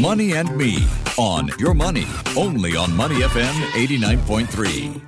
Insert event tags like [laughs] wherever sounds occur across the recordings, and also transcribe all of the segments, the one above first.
Money and Me on Your Money, only on Money FM 89.3.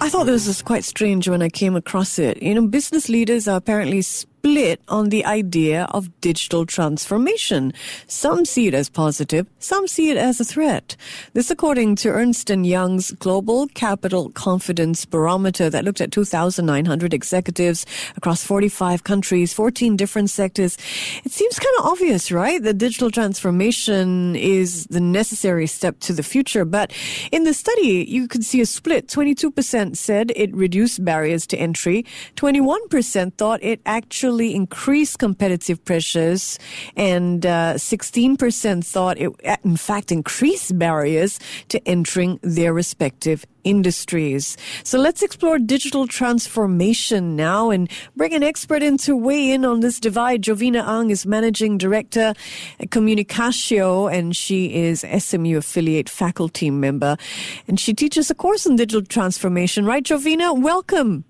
I thought this was quite strange when I came across it. You know, business leaders are apparently split on the idea of digital transformation. Some see it as positive, some see it as a threat. This according to Ernst & Young's Global Capital Confidence Barometer that looked at 2,900 executives across 45 countries, 14 different sectors. It seems kind of obvious, right? That digital transformation is the necessary step to the future. But in the study, you could see a split. 22% said it reduced barriers to entry. 21% thought it actually actually increased competitive pressures, and uh, 16% thought it, in fact, increased barriers to entering their respective industries. So let's explore digital transformation now and bring an expert in to weigh in on this divide. Jovina Ang is Managing Director at and she is SMU affiliate faculty member and she teaches a course in digital transformation, right, Jovina? Welcome.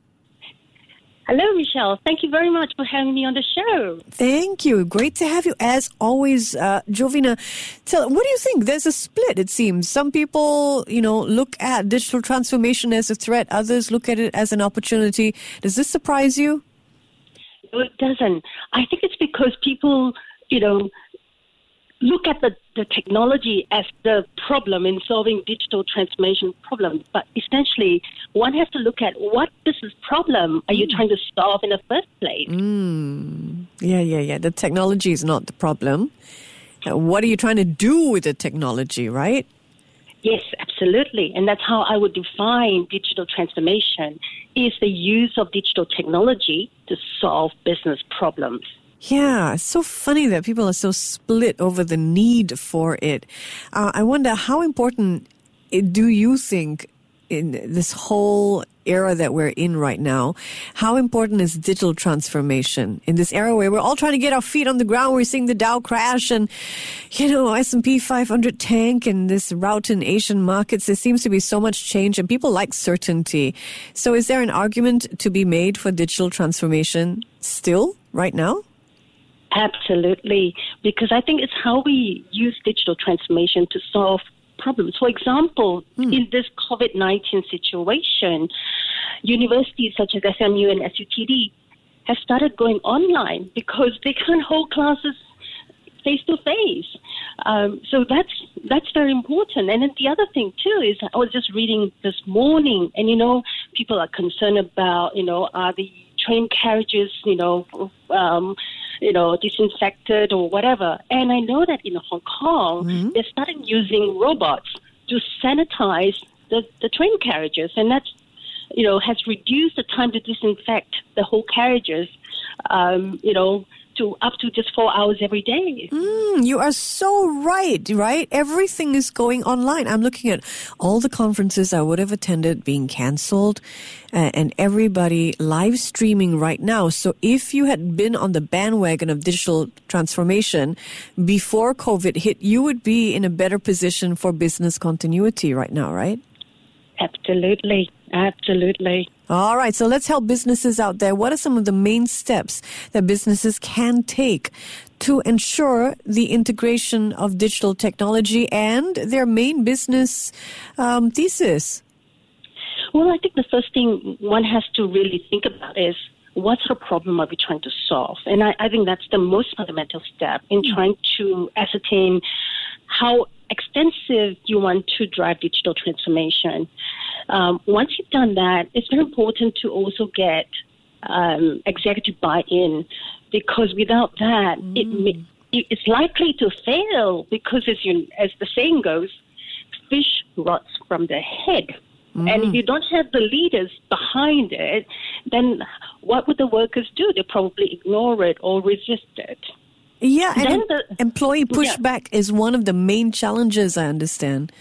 Hello, Michelle. Thank you very much for having me on the show. Thank you. Great to have you as always, uh, Jovina. Tell, what do you think? There's a split, it seems. Some people, you know, look at digital transformation as a threat. Others look at it as an opportunity. Does this surprise you? No, it doesn't. I think it's because people, you know, look at the, the technology as the problem in solving digital transformation problems, but essentially one has to look at what business problem are you mm. trying to solve in the first place. Mm. Yeah, yeah, yeah. The technology is not the problem. Uh, what are you trying to do with the technology, right? Yes, absolutely. And that's how I would define digital transformation is the use of digital technology to solve business problems. Yeah, it's so funny that people are so split over the need for it. Uh, I wonder how important do you think in this whole era that we're in right now, how important is digital transformation in this era where we're all trying to get our feet on the ground? We're seeing the Dow crash and, you know, S&P 500 tank and this rout in Asian markets. There seems to be so much change and people like certainty. So is there an argument to be made for digital transformation still right now? Absolutely, because I think it's how we use digital transformation to solve problems. For example, mm. in this COVID 19 situation, universities such as SMU and SUTD have started going online because they can't hold classes face to face. So that's that's very important. And then the other thing too is I was just reading this morning, and you know, people are concerned about you know are the train carriages you know um, you know, disinfected or whatever. And I know that in Hong Kong, mm-hmm. they're starting using robots to sanitize the, the train carriages, and that's you know has reduced the time to disinfect the whole carriages. Um, you know, to up to just four hours every day. Mm, you are so right, right? Everything is going online. I'm looking at all the conferences I would have attended being canceled uh, and everybody live streaming right now. So if you had been on the bandwagon of digital transformation before COVID hit, you would be in a better position for business continuity right now, right? Absolutely. Absolutely. All right. So let's help businesses out there. What are some of the main steps that businesses can take to ensure the integration of digital technology and their main business um, thesis? Well, I think the first thing one has to really think about is what sort of problem are we trying to solve? And I, I think that's the most fundamental step in mm. trying to ascertain how extensive you want to drive digital transformation. Um, once you've done that, it's very important to also get um, executive buy-in because without that, mm. it, it's likely to fail because, as you, as the saying goes, fish rots from the head. Mm. And if you don't have the leaders behind it, then what would the workers do? They probably ignore it or resist it. Yeah, and the, employee pushback yeah. is one of the main challenges, I understand.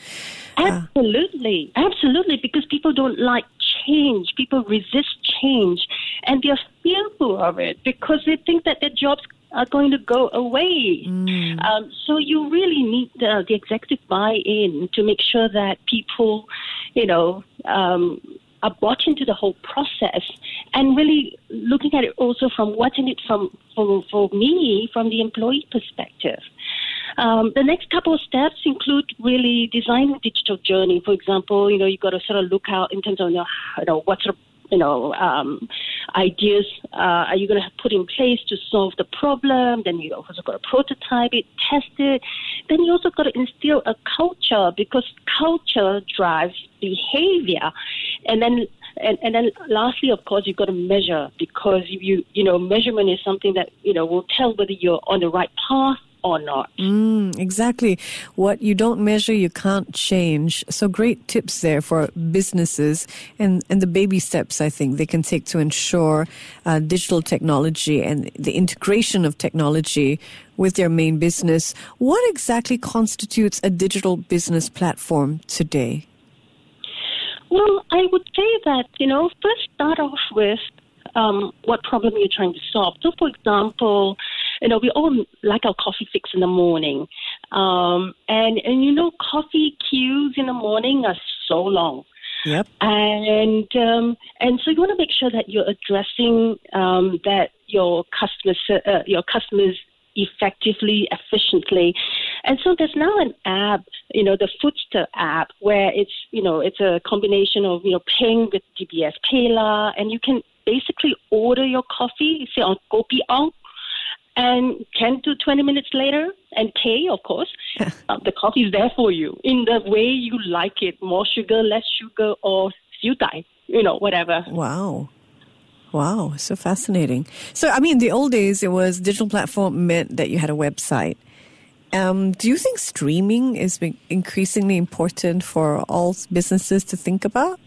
Absolutely, uh, absolutely, because people don't like change. People resist change, and they're fearful of it because they think that their jobs are going to go away. Mm. Um, so you really need the, the executive buy-in to make sure that people, you know, um, are bought into the whole process and really looking at it also from what's in it from, for, for me from the employee perspective. Um, the next couple of steps include really designing digital journey. For example, you know, you've got to sort of look out in terms of, you know, you know what sort of you know, um, ideas uh, are you going to put in place to solve the problem? Then you also got to prototype it, test it. Then you also got to instill a culture because culture drives behavior. And then and, and then lastly, of course, you've got to measure because you you know measurement is something that you know will tell whether you're on the right path or not. Mm, exactly. What you don't measure, you can't change. So great tips there for businesses and, and the baby steps I think they can take to ensure uh, digital technology and the integration of technology with their main business. What exactly constitutes a digital business platform today? Well, I would say that, you know, first start off with um, what problem you're trying to solve. So, for example, you know, we all like our coffee fix in the morning. Um, and, and, you know, coffee queues in the morning are so long. Yep. And um, and so you want to make sure that you're addressing um, that your customers uh, your customers effectively, efficiently. And so there's now an app, you know, the Foodster app, where it's, you know, it's a combination of, you know, paying with DBS PayLah, and you can basically order your coffee, say on Kopi Ong, and 10 to 20 minutes later and pay, of course, [laughs] uh, the coffee is there for you in the way you like it more sugar, less sugar, or dai, you know, whatever. Wow. Wow, so fascinating. So, I mean, the old days, it was digital platform meant that you had a website. Um, do you think streaming is increasingly important for all businesses to think about?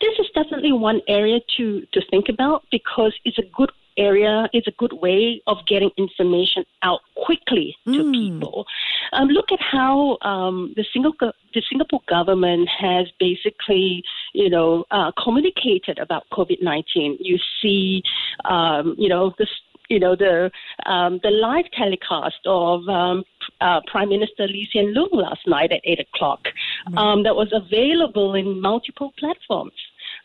This is definitely one area to, to think about because it's a good area is a good way of getting information out quickly to mm. people. Um, look at how um, the, Singapore, the Singapore government has basically, you know, uh, communicated about COVID nineteen. You see, um, you know, the you know the um, the live telecast of um, uh, Prime Minister Lee Hsien Loong last night at eight o'clock um, that was available in multiple platforms.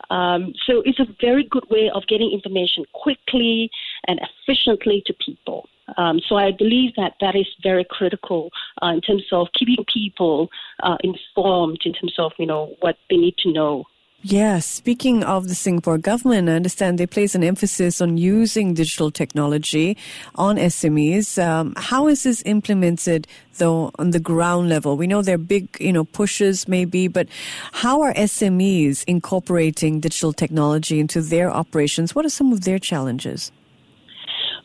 Um, so it's a very good way of getting information quickly and efficiently to people. Um, so I believe that that is very critical uh, in terms of keeping people uh, informed in terms of you know what they need to know Yes, speaking of the Singapore government, I understand they place an emphasis on using digital technology on SMEs. Um, how is this implemented, though, on the ground level? We know there are big, you know, pushes maybe, but how are SMEs incorporating digital technology into their operations? What are some of their challenges?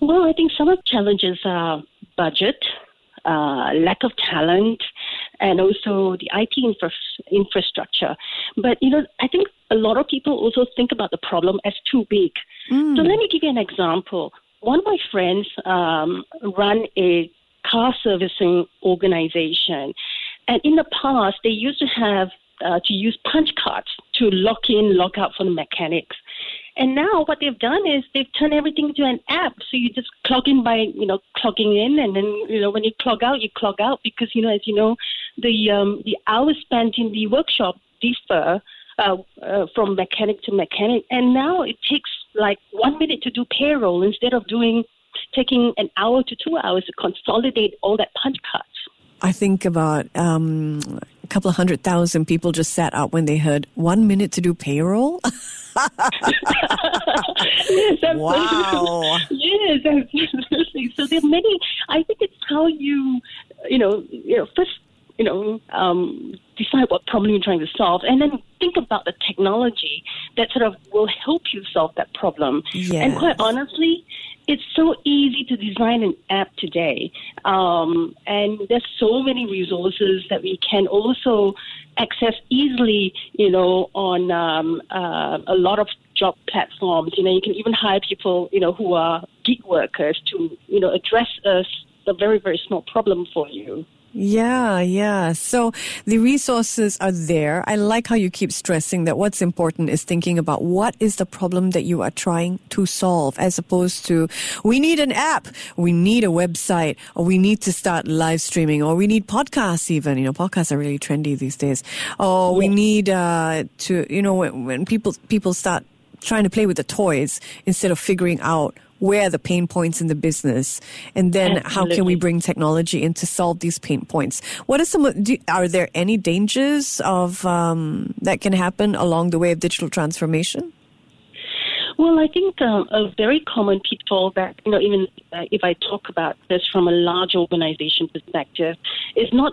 Well, I think some of the challenges are budget, uh, lack of talent, and also the IT infra- infrastructure. But, you know, I think a lot of people also think about the problem as too big. Mm. So let me give you an example. One of my friends um, run a car servicing organization. And in the past, they used to have uh, to use punch cards to lock in, lock out for the mechanics. And now what they've done is they've turned everything into an app. So you just clock in by, you know, clogging in and then, you know, when you clog out, you clog out because, you know, as you know, the, um, the hours spent in the workshop differ uh, uh, from mechanic to mechanic. And now it takes like one minute to do payroll instead of doing, taking an hour to two hours to consolidate all that punch cards. I think about um, couple of hundred thousand people just sat up when they heard one minute to do payroll. [laughs] yes, wow. [laughs] Yes, absolutely. So there are many. I think it's how you, you know, you know, first, you know, um, decide what problem you're trying to solve, and then think about the technology that sort of will help you solve that problem. Yes. And quite honestly, it's so easy to design an app today, um, and there's so many resources that we can also access easily. You know, on um, uh, a lot of job platforms. You know, you can even hire people. You know, who are gig workers to you know address a, a very very small problem for you. Yeah, yeah. So the resources are there. I like how you keep stressing that what's important is thinking about what is the problem that you are trying to solve as opposed to we need an app, we need a website, or we need to start live streaming, or we need podcasts even. You know, podcasts are really trendy these days. Or we need uh, to, you know, when, when people people start trying to play with the toys instead of figuring out where are the pain points in the business? And then Absolutely. how can we bring technology in to solve these pain points? What are some do, are there any dangers of um, that can happen along the way of digital transformation? Well, I think um, a very common pitfall that, you know, even uh, if I talk about this from a large organization perspective, is not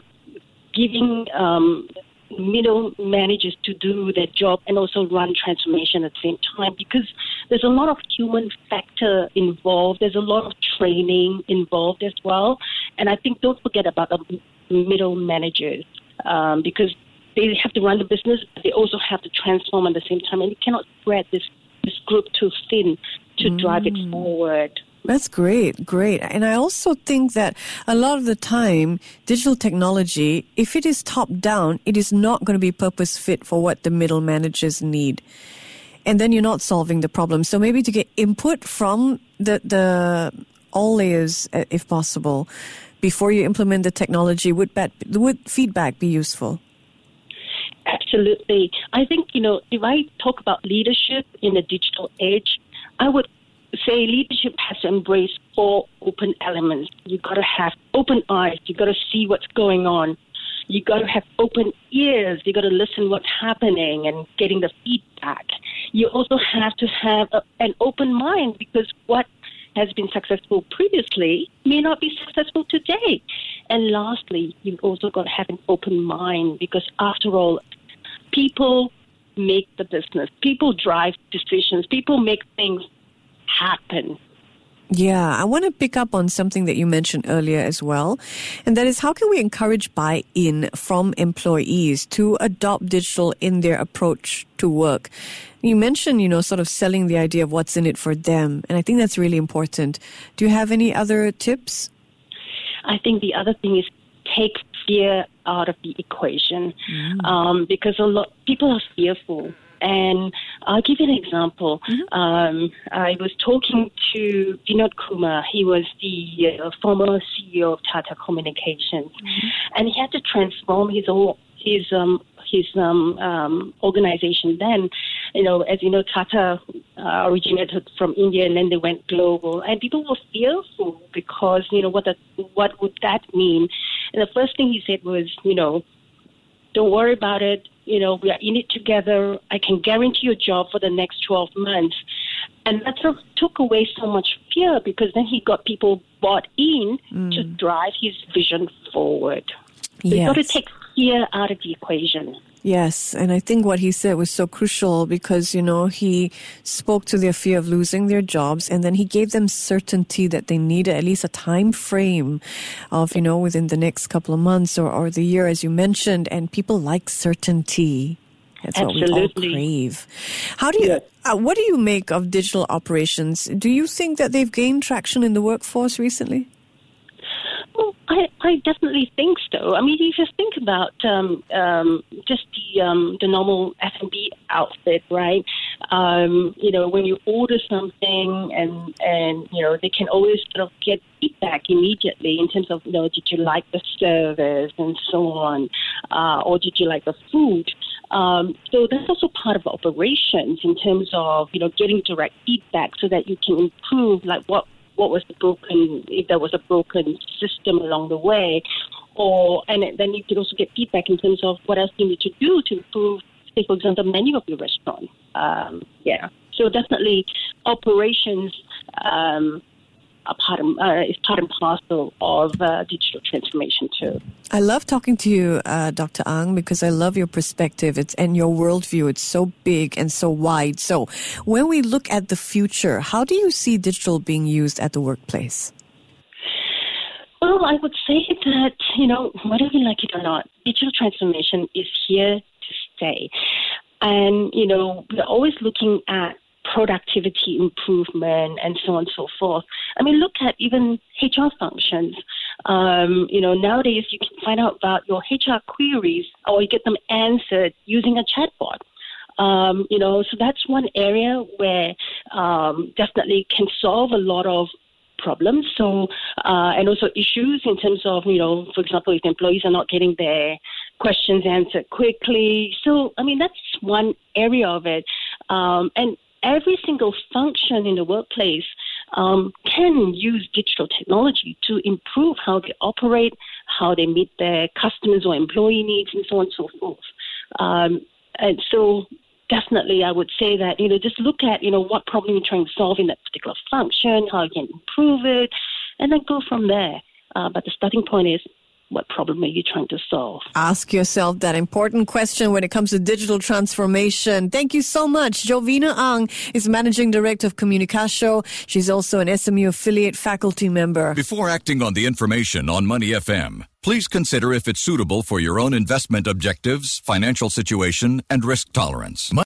giving um, middle managers to do their job and also run transformation at the same time because there's a lot of human factor involved. There's a lot of training involved as well. And I think don't forget about the middle managers um, because they have to run the business, but they also have to transform at the same time. And you cannot spread this, this group too thin to drive it forward. That's great, great. And I also think that a lot of the time, digital technology, if it is top down, it is not going to be purpose fit for what the middle managers need. And then you're not solving the problem. So maybe to get input from the, the all layers, uh, if possible, before you implement the technology, would, that, would feedback be useful? Absolutely. I think, you know, if I talk about leadership in the digital age, I would say leadership has to embrace four open elements. You've got to have open eyes. You've got to see what's going on. You've got to have open ears. You've got to listen what's happening and getting the feedback. You also have to have a, an open mind because what has been successful previously may not be successful today. And lastly, you've also got to have an open mind because after all, people make the business. People drive decisions. People make things happen. Yeah, I want to pick up on something that you mentioned earlier as well. And that is how can we encourage buy in from employees to adopt digital in their approach to work? You mentioned, you know, sort of selling the idea of what's in it for them. And I think that's really important. Do you have any other tips? I think the other thing is take fear out of the equation um, because a lot people are fearful. And I'll give you an example. Um, I was talking to Vinod Kumar. He was the uh, former CEO of Tata Communications, and he had to transform his whole his um, his um, um, organization. Then, you know, as you know, Tata uh, originated from India, and then they went global, and people were fearful because you know what that what would that mean? And the first thing he said was, you know, don't worry about it. You know, we are in it together. I can guarantee you a job for the next 12 months. And that sort of took away so much fear because then he got people bought in to mm. drive his vision forward. So You've got to take fear out of the equation. Yes, and I think what he said was so crucial because, you know, he spoke to their fear of losing their jobs and then he gave them certainty that they needed at least a time frame of, you know, within the next couple of months or, or the year, as you mentioned. And people like certainty. That's what we all crave. How do you, Yes. uh, what do you make of digital operations? Do you think that they've gained traction in the workforce recently? I, I definitely think so. I mean, if you just think about um, um, just the um, the normal F and B outfit, right? Um, you know, when you order something, and and you know, they can always sort of get feedback immediately in terms of, you know, did you like the service and so on, uh, or did you like the food? Um, so that's also part of operations in terms of you know getting direct feedback so that you can improve like what what was the broken if there was a broken system along the way or and then you could also get feedback in terms of what else you need to do to improve say for example the menu of your restaurant. Um, yeah. So definitely operations um, are part of, uh, is part and parcel of uh, digital transformation too I love talking to you, uh, Dr. Ang, because I love your perspective it's, and your worldview. It's so big and so wide. So, when we look at the future, how do you see digital being used at the workplace? Well, I would say that, you know, whether you like it or not, digital transformation is here to stay. And, you know, we're always looking at productivity improvement and so on and so forth. I mean, look at even HR functions. Um, you know, nowadays you can find out about your HR queries or you get them answered using a chatbot. Um, you know, so that's one area where um, definitely can solve a lot of problems. So, uh, and also issues in terms of, you know, for example, if employees are not getting their questions answered quickly. So, I mean, that's one area of it. Um, and every single function in the workplace um, can use digital technology to improve how they operate, how they meet their customers or employee needs, and so on and so forth. Um, and so definitely I would say that, you know, just look at, you know, what problem you're trying to solve in that particular function, how you can improve it, and then go from there. Uh, but the starting point is what problem are you trying to solve? Ask yourself that important question when it comes to digital transformation. Thank you so much. Jovina Ang is Managing Director of Communicatio. She's also an SMU affiliate faculty member. Before acting on the information on Money FM, please consider if it's suitable for your own investment objectives, financial situation, and risk tolerance.